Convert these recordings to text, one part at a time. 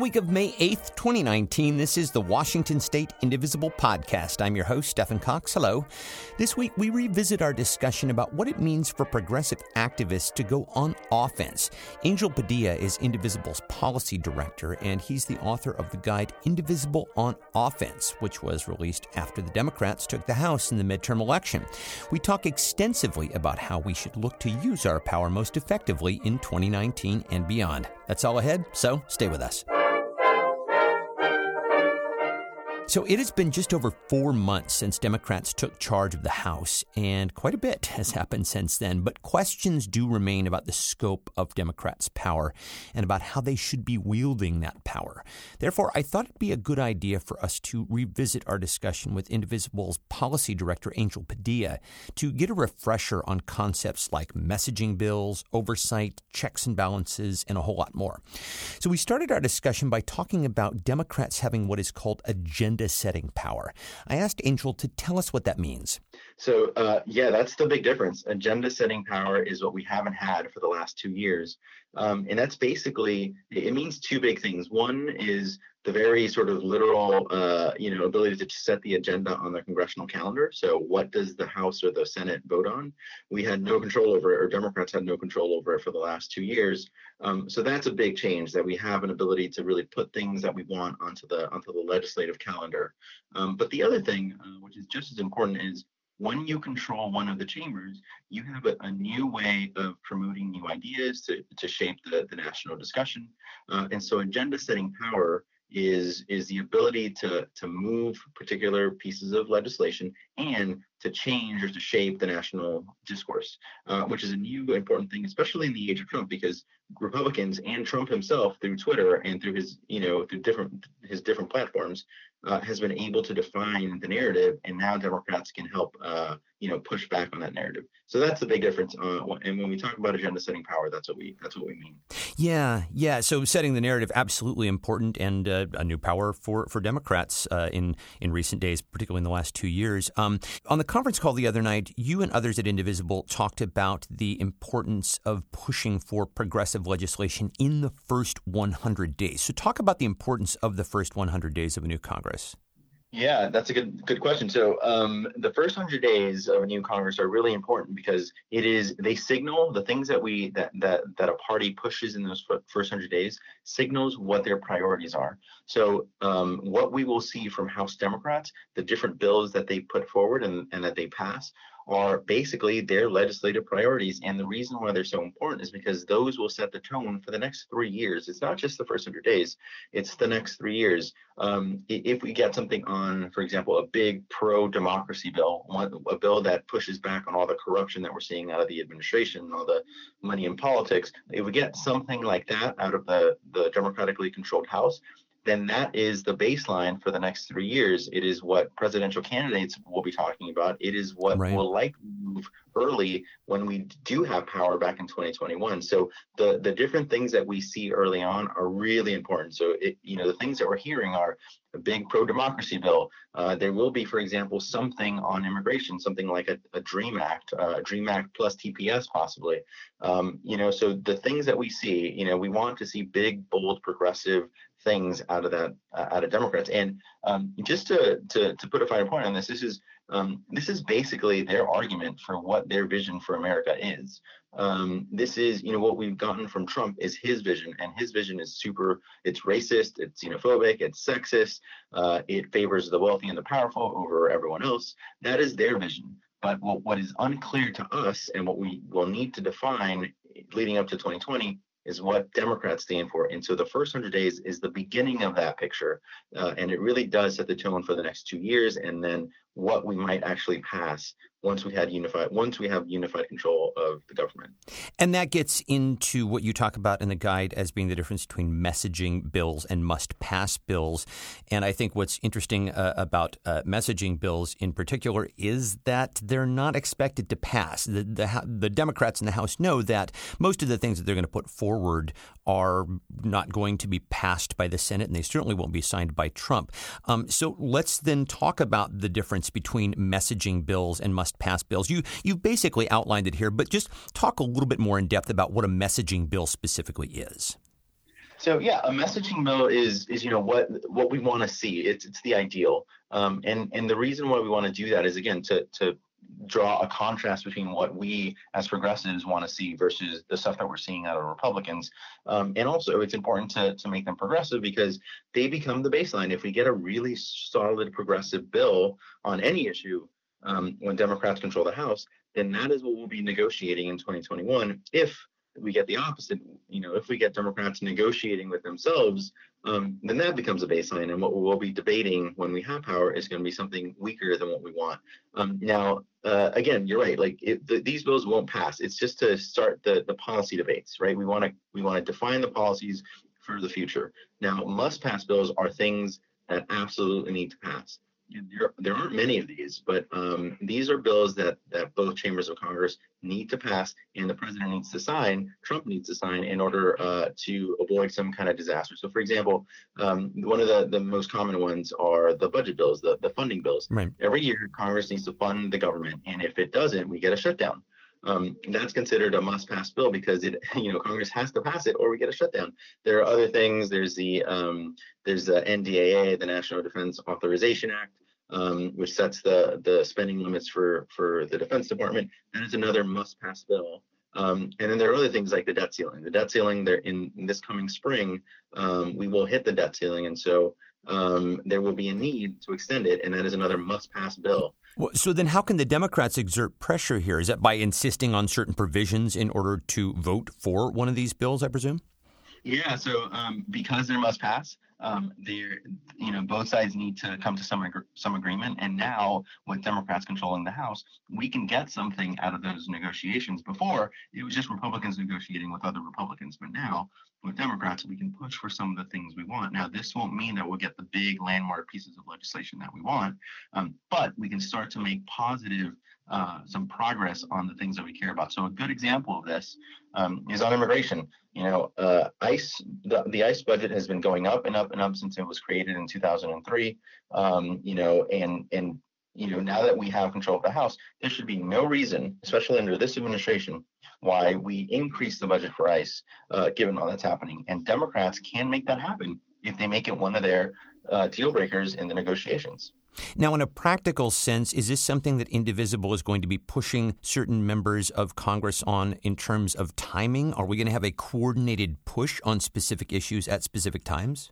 week of May 8th, 2019. This is the Washington State Indivisible Podcast. I'm your host, Stephen Cox. Hello. This week, we revisit our discussion about what it means for progressive activists to go on offense. Angel Padilla is Indivisible's policy director, and he's the author of the guide Indivisible on Offense, which was released after the Democrats took the House in the midterm election. We talk extensively about how we should look to use our power most effectively in 2019 and beyond. That's all ahead, so stay with us. So it has been just over four months since Democrats took charge of the House, and quite a bit has happened since then. But questions do remain about the scope of Democrats' power and about how they should be wielding that power. Therefore, I thought it'd be a good idea for us to revisit our discussion with Indivisible's policy director, Angel Padilla, to get a refresher on concepts like messaging bills, oversight, checks and balances, and a whole lot more. So we started our discussion by talking about Democrats having what is called agenda setting power. I asked Angel to tell us what that means. So, uh, yeah, that's the big difference. Agenda setting power is what we haven't had for the last two years. Um, and that's basically, it means two big things. One is the very sort of literal, uh, you know, ability to set the agenda on the congressional calendar. So, what does the House or the Senate vote on? We had no control over it, or Democrats had no control over it for the last two years. Um, so that's a big change that we have an ability to really put things that we want onto the onto the legislative calendar. Um, but the other thing, uh, which is just as important, is when you control one of the chambers, you have a, a new way of promoting new ideas to, to shape the, the national discussion. Uh, and so agenda setting power is is the ability to to move particular pieces of legislation and to change or to shape the national discourse, uh, which is a new important thing, especially in the age of Trump, because Republicans and Trump himself, through Twitter and through his you know through different his different platforms, uh, has been able to define the narrative, and now Democrats can help uh, you know push back on that narrative. So that's the big difference. Uh, and when we talk about agenda setting power, that's what we that's what we mean. Yeah, yeah. So setting the narrative absolutely important, and uh, a new power for for Democrats uh, in in recent days, particularly in the last two years. Um, on the conference call the other night, you and others at Indivisible talked about the importance of pushing for progressive legislation in the first 100 days. So talk about the importance of the first 100 days of a new Congress. Yeah, that's a good good question. So um, the first hundred days of a new Congress are really important because it is they signal the things that we that that that a party pushes in those first hundred days signals what their priorities are. So um, what we will see from House Democrats, the different bills that they put forward and, and that they pass are basically their legislative priorities. And the reason why they're so important is because those will set the tone for the next three years. It's not just the first 100 days, it's the next three years. Um, if we get something on, for example, a big pro democracy bill, a bill that pushes back on all the corruption that we're seeing out of the administration, all the money in politics, if we get something like that out of the, the democratically controlled House, then that is the baseline for the next three years. It is what presidential candidates will be talking about. It is what right. will likely move early when we do have power back in 2021. So the the different things that we see early on are really important. So it, you know the things that we're hearing are a big pro-democracy bill. Uh, there will be, for example, something on immigration, something like a, a Dream Act, uh, a Dream Act plus TPS possibly. Um, you know, so the things that we see, you know, we want to see big, bold, progressive things out of that uh, out of Democrats. And um, just to, to to put a finer point on this, this is um, this is basically their argument for what their vision for America is. Um, this is, you know, what we've gotten from Trump is his vision, and his vision is super. It's racist, it's xenophobic, it's sexist. Uh, it favors the wealthy and the powerful over everyone else. That is their vision. But what, what is unclear to us, and what we will need to define leading up to 2020, is what Democrats stand for. And so the first 100 days is the beginning of that picture. Uh, and it really does set the tone for the next two years and then what we might actually pass once we had unified once we have unified control of the government. And that gets into what you talk about in the guide as being the difference between messaging bills and must pass bills. And I think what's interesting uh, about uh, messaging bills in particular is that they're not expected to pass. The, the, the Democrats in the House know that most of the things that they're going to put forward are not going to be passed by the Senate, and they certainly won't be signed by Trump. Um, so let's then talk about the difference between messaging bills and must pass bills. You you've basically outlined it here, but just talk a little bit more in depth about what a messaging bill specifically is. So yeah, a messaging bill is is you know what what we want to see. It's it's the ideal, um, and and the reason why we want to do that is again to to draw a contrast between what we as progressives want to see versus the stuff that we're seeing out of Republicans. Um, and also, it's important to, to make them progressive because they become the baseline. If we get a really solid progressive bill on any issue um, when Democrats control the House, then that is what we'll be negotiating in 2021 if we get the opposite, you know, if we get Democrats negotiating with themselves, um, then that becomes a baseline. And what we'll be debating when we have power is going to be something weaker than what we want. Um, now, uh, again, you're right. Like it, the, these bills won't pass. It's just to start the the policy debates, right? We want to we want to define the policies for the future. Now, must pass bills are things that absolutely need to pass there, there aren't many of these, but um, these are bills that that both chambers of Congress need to pass, and the president needs to sign. Trump needs to sign in order uh, to avoid some kind of disaster. So, for example, um, one of the, the most common ones are the budget bills, the, the funding bills. Right. Every year, Congress needs to fund the government, and if it doesn't, we get a shutdown. Um, that's considered a must-pass bill because it, you know, Congress has to pass it or we get a shutdown. There are other things. There's the um, there's the NDAA, the National Defense Authorization Act um, which sets the the spending limits for for the Defense Department. That is another must-pass bill. Um, and then there are other things like the debt ceiling. The debt ceiling, there in, in this coming spring, um, we will hit the debt ceiling, and so um, there will be a need to extend it, and that is another must-pass bill. Well, so then, how can the Democrats exert pressure here? Is that by insisting on certain provisions in order to vote for one of these bills? I presume. Yeah. So um, because they're must-pass, um, there, you know, both sides need to come to some ag- some agreement. And now, with Democrats controlling the House, we can get something out of those negotiations. Before, it was just Republicans negotiating with other Republicans, but now with Democrats, we can push for some of the things we want. Now, this won't mean that we'll get the big landmark pieces of legislation that we want, um, but we can start to make positive uh, some progress on the things that we care about. So a good example of this um, is on immigration. You know, uh, ICE, the, the ICE budget has been going up and up and up since it was created in 2003. Um, you know, and and you know now that we have control of the House, there should be no reason, especially under this administration, why we increase the budget for ICE, uh, given all that's happening. And Democrats can make that happen if they make it one of their uh, deal breakers in the negotiations. Now, in a practical sense, is this something that Indivisible is going to be pushing certain members of Congress on in terms of timing? Are we going to have a coordinated push on specific issues at specific times?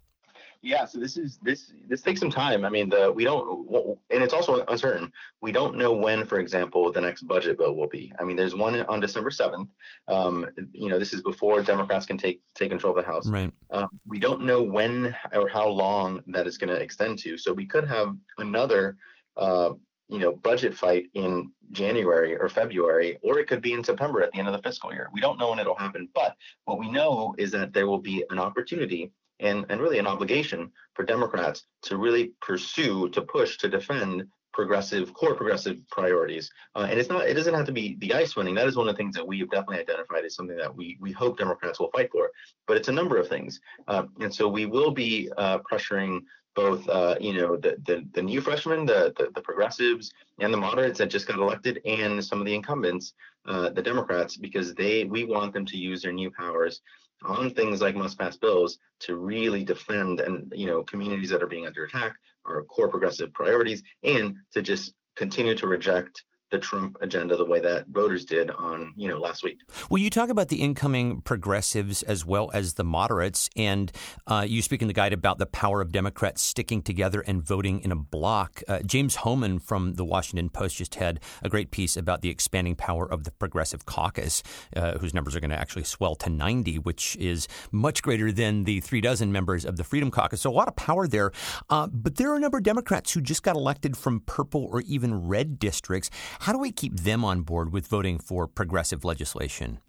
Yeah, so this is this this takes some time. I mean, the we don't, and it's also uncertain. We don't know when, for example, the next budget bill will be. I mean, there's one on December seventh. Um, you know, this is before Democrats can take take control of the House. Right. Um, we don't know when or how long that is going to extend to. So we could have another. Uh, you know, budget fight in January or February, or it could be in September at the end of the fiscal year. We don't know when it'll happen, but what we know is that there will be an opportunity and, and really an obligation for Democrats to really pursue, to push, to defend progressive, core progressive priorities. Uh, and it's not, it doesn't have to be the ICE winning. That is one of the things that we have definitely identified as something that we we hope Democrats will fight for. But it's a number of things, uh, and so we will be uh, pressuring both, uh, you know, the, the the new freshmen, the, the, the progressives, and the moderates that just got elected, and some of the incumbents, uh, the Democrats, because they we want them to use their new powers on things like must pass bills to really defend and you know communities that are being under attack our core progressive priorities and to just continue to reject the Trump agenda the way that voters did on, you know, last week. Well, you talk about the incoming progressives as well as the moderates, and uh, you speak in the guide about the power of Democrats sticking together and voting in a block. Uh, James Hohmann from the Washington Post just had a great piece about the expanding power of the Progressive Caucus, uh, whose numbers are going to actually swell to 90, which is much greater than the three dozen members of the Freedom Caucus. So a lot of power there. Uh, but there are a number of Democrats who just got elected from purple or even red districts. How do we keep them on board with voting for progressive legislation?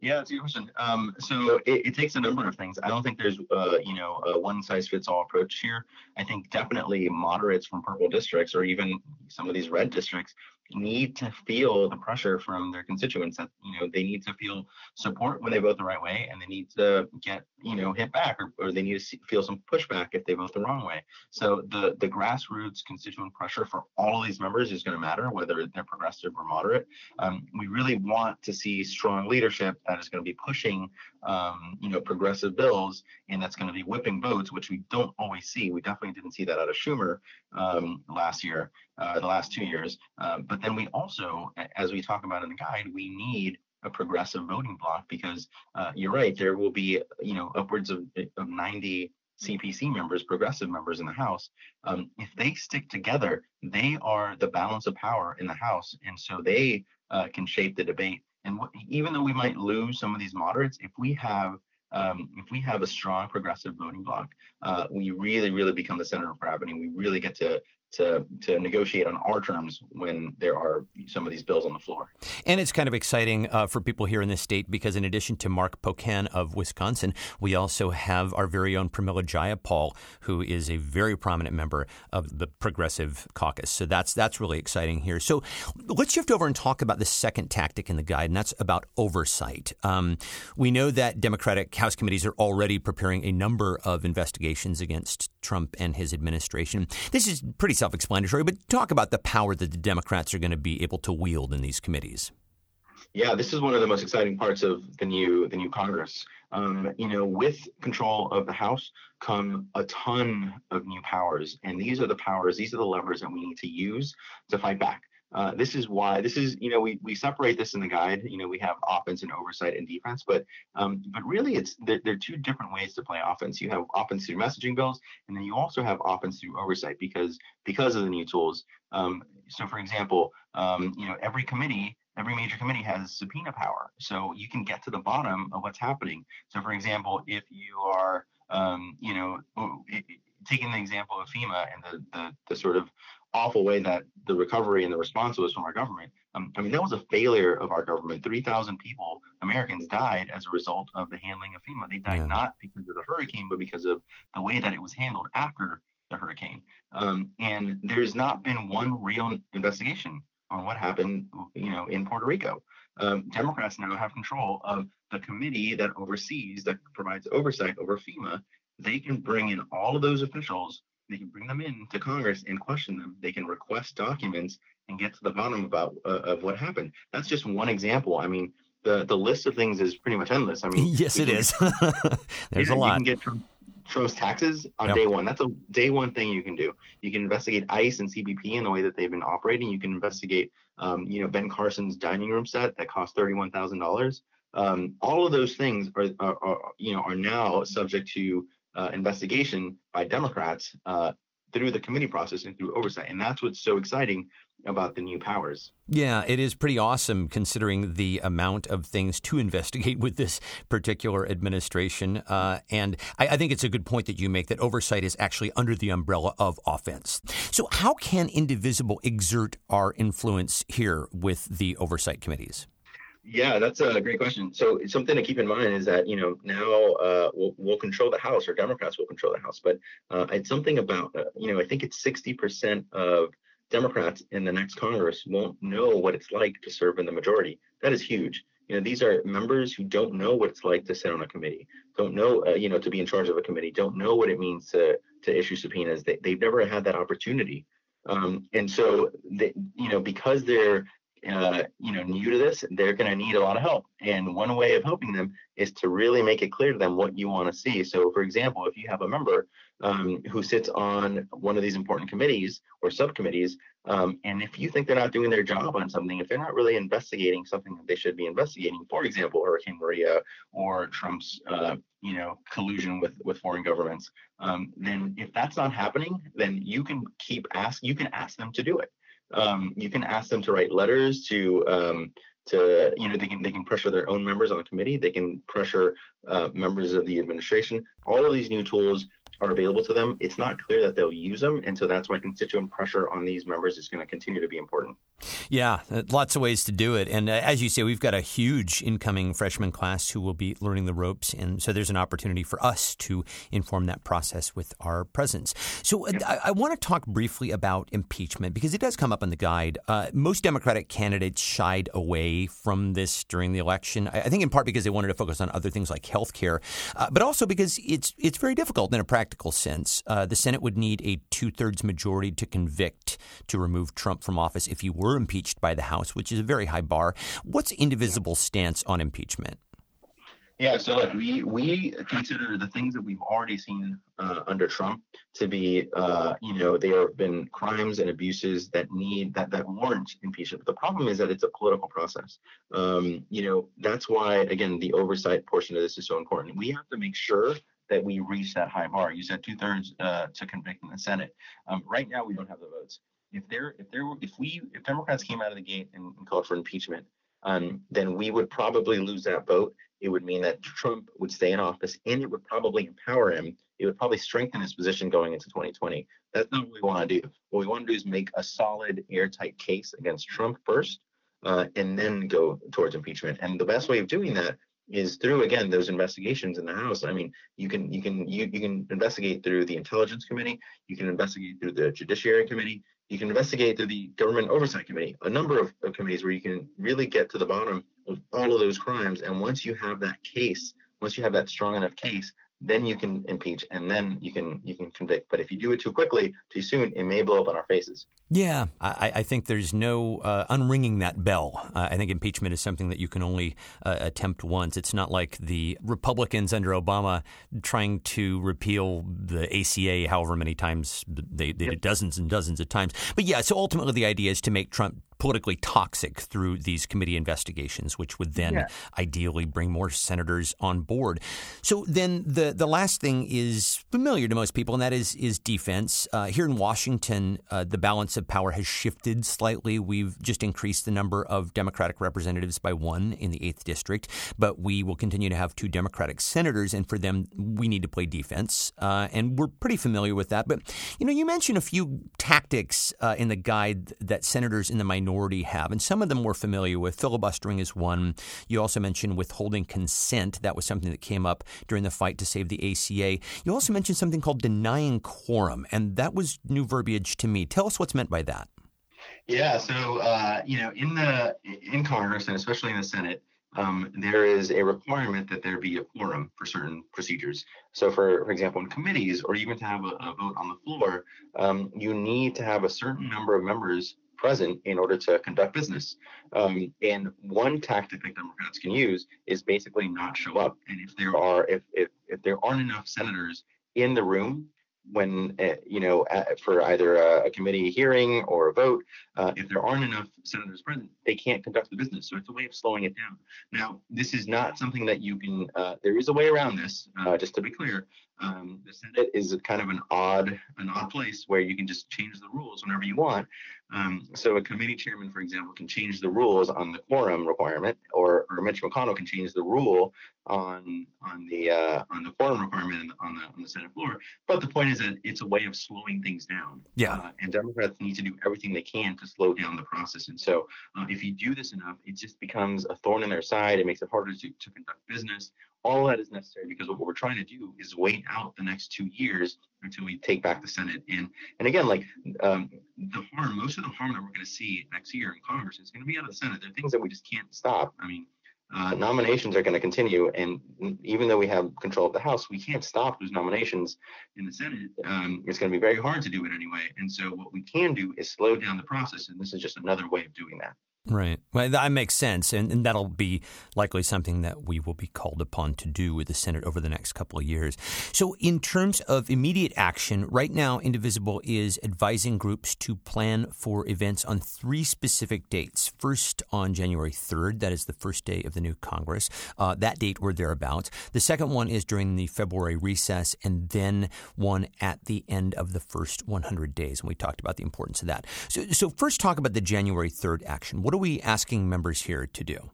Yeah, that's a good question. Um, so it, it, takes a number of things. I don't think there's, uh, you know, a one size fits all approach here. I think definitely moderates from purple districts or even some of these red districts need to feel the pressure from their constituents that you know they need to feel support when they vote the right way and they need to get you know hit back or, or they need to feel some pushback if they vote the wrong way. So the the grassroots constituent pressure for all of these members is going to matter whether they're progressive or moderate. Um, we really want to see strong leadership that is going to be pushing um, you know progressive bills and that's going to be whipping votes which we don't always see. We definitely didn't see that out of schumer um, last year uh, the last two years. Uh, but then we also, as we talk about in the guide, we need a progressive voting bloc because uh, you're right, there will be, you know, upwards of, of 90 CPC members, progressive members in the House. Um, if they stick together, they are the balance of power in the House. And so they uh, can shape the debate. And what, even though we might lose some of these moderates, if we have um, if we have a strong progressive voting bloc, uh, we really, really become the center of gravity. We really get to to to negotiate on our terms when there are some of these bills on the floor. And it's kind of exciting uh, for people here in this state because in addition to Mark Pocan of Wisconsin, we also have our very own Pramila Jayapal, who is a very prominent member of the Progressive Caucus. So that's that's really exciting here. So let's shift over and talk about the second tactic in the guide, and that's about oversight. Um, we know that Democratic House committees are already preparing a number of investigations against Trump and his administration. This is pretty self explanatory, but talk about the power that the Democrats are going to be able to wield in these committees. Yeah, this is one of the most exciting parts of the new the new Congress. Um, you know, with control of the House come a ton of new powers, and these are the powers, these are the levers that we need to use to fight back. Uh, this is why this is you know we we separate this in the guide. You know we have offense and oversight and defense but um, but really it's there, there, are two different ways to play offense. You have offense through messaging bills and then you also have offense through oversight because because of the new tools. Um, so for example um, you know every committee every major committee has subpoena power so you can get to the bottom of what's happening. So for example if you are um, you know taking the example of FEMA and the, the, the sort of awful way that the recovery and the response was from our government. Um, I mean, that was a failure of our government. 3,000 people, Americans, died as a result of the handling of FEMA. They died yeah. not because of the hurricane, but because of the way that it was handled after the hurricane. Um, and there's not been one real investigation on what happened, you know, in Puerto Rico. Um, Democrats now have control of the committee that oversees, that provides oversight over FEMA. They can bring in all of those officials they can bring them in to Congress and question them. They can request documents and get to the bottom about uh, of what happened. That's just one example. I mean, the the list of things is pretty much endless. I mean, yes, it is. There's a lot. You can get Trump, Trump's taxes on yep. day one. That's a day one thing you can do. You can investigate ICE and CBP in the way that they've been operating. You can investigate, um, you know, Ben Carson's dining room set that cost thirty-one thousand um, dollars. All of those things are, are, are, you know, are now subject to uh, investigation by Democrats uh, through the committee process and through oversight. And that's what's so exciting about the new powers. Yeah, it is pretty awesome considering the amount of things to investigate with this particular administration. Uh, and I, I, think it's a good point that you make that oversight is actually under the umbrella of offense. So, how can Indivisible exert our influence here with the oversight committees? Yeah, that's a great question. So something to keep in mind is that you know now uh, we'll, we'll control the House, or Democrats will control the House, but uh, it's something about uh, you know I think it's sixty percent of Democrats in the next Congress won't know what it's like to serve in the majority. That is huge. You know, these are members who don't know what it's like to sit on a committee, don't know, uh, you know, to be in charge of a committee, don't know what it means to to issue subpoenas. They, they've never had that opportunity. Um, and so, they, you know, because they're uh, you know new to this they're going to need a lot of help. And one way of helping them is to really make it clear to them what you want to see. So for example if you have a member um, who sits on one of these important committees or subcommittees um, and if you think they're not doing their job on something if they're not really investigating something that they should be investigating for example hurricane maria or trump's uh, you know collusion with with foreign governments um, then if that's not happening then you can keep ask you can ask them to do it um, you can ask them to write letters to um, to you know they can they can pressure their own members on the committee. They can pressure uh, members of the administration. All of these new tools are available to them. It's not clear that they'll use them, and so that's why constituent pressure on these members is going to continue to be important. Yeah, uh, lots of ways to do it. And uh, as you say, we've got a huge incoming freshman class who will be learning the ropes. And so there's an opportunity for us to inform that process with our presence. So uh, I, I, want to talk briefly about impeachment because it does come up in the guide. Uh, most Democratic candidates shied away from this during the election. I, I, think in part because they wanted to focus on other things like health care, uh, but also because it's, it's very difficult in a practical sense. Uh, the Senate would need a two thirds majority to convict to remove Trump from office if he were were impeached by the House, which is a very high bar. What's Indivisible's stance on impeachment? Yeah, so look, we we consider the things that we've already seen uh, under Trump to be, uh, you know, there have been crimes and abuses that need that that warrant impeachment. But the problem is that it's a political process. Um, you know, that's why again the oversight portion of this is so important. We have to make sure that we reach that high bar. You said two thirds uh, to convict in the Senate. Um, right now, we don't have the votes if there if there if we if Democrats came out of the gate and, and called for impeachment, um, then we would probably lose that vote. It would mean that Trump would stay in office, and it would probably empower him. It would probably strengthen his position going into 2020. That's not what we want to do. What we want to do is make a solid, airtight case against Trump first, uh, and then go towards impeachment. And the best way of doing that is through again those investigations in the house i mean you can you can you, you can investigate through the intelligence committee you can investigate through the judiciary committee you can investigate through the government oversight committee a number of, of committees where you can really get to the bottom of all of those crimes. And once you have that case once you have that strong enough case then you can impeach and then you can you can convict. But if you do it too quickly too soon it may blow up in our faces. Yeah i, I think there's no uh, unringing that bell. Uh, i think impeachment is something that you can only uh, attempt once. It's not like the republicans under obama trying to repeal the aca however many times they, they yep. did dozens and dozens of times. But yeah so ultimately the idea is to make trump politically toxic through these committee investigations, which would then yeah. ideally bring more senators on board. So then the the last thing is familiar to most people, and that is is defense. Uh, here in Washington, uh, the balance of power has shifted slightly. We've just increased the number of Democratic representatives by one in the eighth district, but we will continue to have two Democratic senators, and for them, we need to play defense, uh, and we're pretty familiar with that. But you know, you mentioned a few tactics uh, in the guide that senators in the minority minority have. And some of them we're familiar with. Filibustering is one. You also mentioned withholding consent. That was something that came up during the fight to save the ACA. You also mentioned something called denying quorum, and that was new verbiage to me. Tell us what's meant by that. Yeah, so uh, you know, in the in Congress and especially in the Senate, um, there is a requirement that there be a quorum for certain procedures. So, for for example, in committees or even to have a, a vote on the floor, um, you need to have a certain number of members present in order to conduct business. Um, and one tactic that Democrats can use is basically not show up. And if there are if if, if there aren't enough senators in the room when uh, you know for either a, a, committee hearing or a vote uh, if there aren't enough senators present they can't conduct the business so it's a way of slowing it down now this is not something that you can uh, there is a way around this uh, just to be clear um, the senate is a kind of an odd an odd place where you can just change the rules whenever you want. Um, so a committee chairman, for example, can change the rules on the quorum requirement, or, Mitch McConnell can change the rule on on the uh, on the quorum requirement on the on the Senate floor. But the point is that it's a way of slowing things down. Yeah. Uh, and Democrats need to do everything they can to slow down the process. And so uh, if you do this enough, it just becomes a thorn in their side. It makes it harder to, to conduct business all that is necessary because what we're trying to do is wait out the next two years until we take back the Senate. And and again, like um, the harm, most of the harm that we're going to see next year in Congress is going to be out of the Senate. There are things that we just can't stop. I mean, uh, nominations are going to continue, and even though we have control of the House, we can't stop those nominations in the Senate. Um, it's going to be very hard to do it anyway. And so, what we can do is slow down the process, and this is just another way of doing that. Right. Well, that makes sense. And, and, that'll be likely something that we will be called upon to do with the Senate over the next couple of years. So, in terms of immediate action, right now, Indivisible is advising groups to plan for events on three specific dates. First, on January 3rd, that is the first day of the new Congress, uh, that date or thereabouts. The second one is during the February recess, and then one at the end of the first 100 days. And we talked about the importance of that. So, so first, talk about the January 3rd action. What what are we asking members here to do?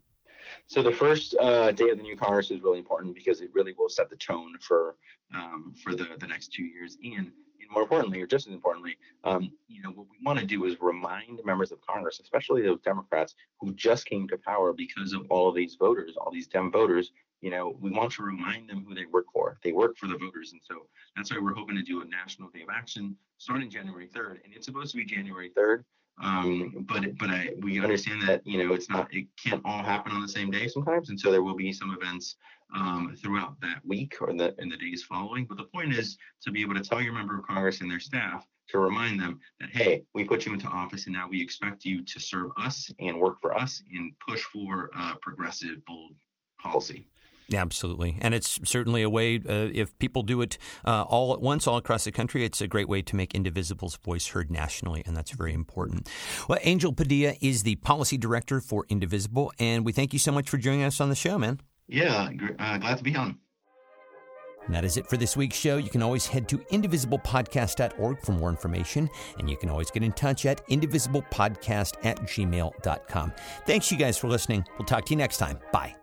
So the first uh, day of the new Congress is really important because it really will set the tone for um, for the, the next two years. And in more importantly, or just as importantly, um, you know, what we want to do is remind members of Congress, especially those Democrats who just came to power because of all of these voters, all these Dem voters. You know, we want to remind them who they work for. They work for the voters, and so that's why we're hoping to do a national day of action starting January 3rd, and it's supposed to be January 3rd. Um, but but I, we understand that you know it's not it can't all happen on the same day sometimes, and so there will be some events um, throughout that week or the in the days following. But the point is to be able to tell your member of Congress and their staff to remind them that hey, we put you into office, and now we expect you to serve us and work for us and push for uh, progressive, bold policy. Absolutely. And it's certainly a way, uh, if people do it uh, all at once, all across the country, it's a great way to make Indivisible's voice heard nationally, and that's very important. Well, Angel Padilla is the policy director for Indivisible, and we thank you so much for joining us on the show, man. Yeah, uh, glad to be on. And that is it for this week's show. You can always head to indivisiblepodcast.org for more information, and you can always get in touch at indivisiblepodcast at gmail.com. Thanks, you guys, for listening. We'll talk to you next time. Bye.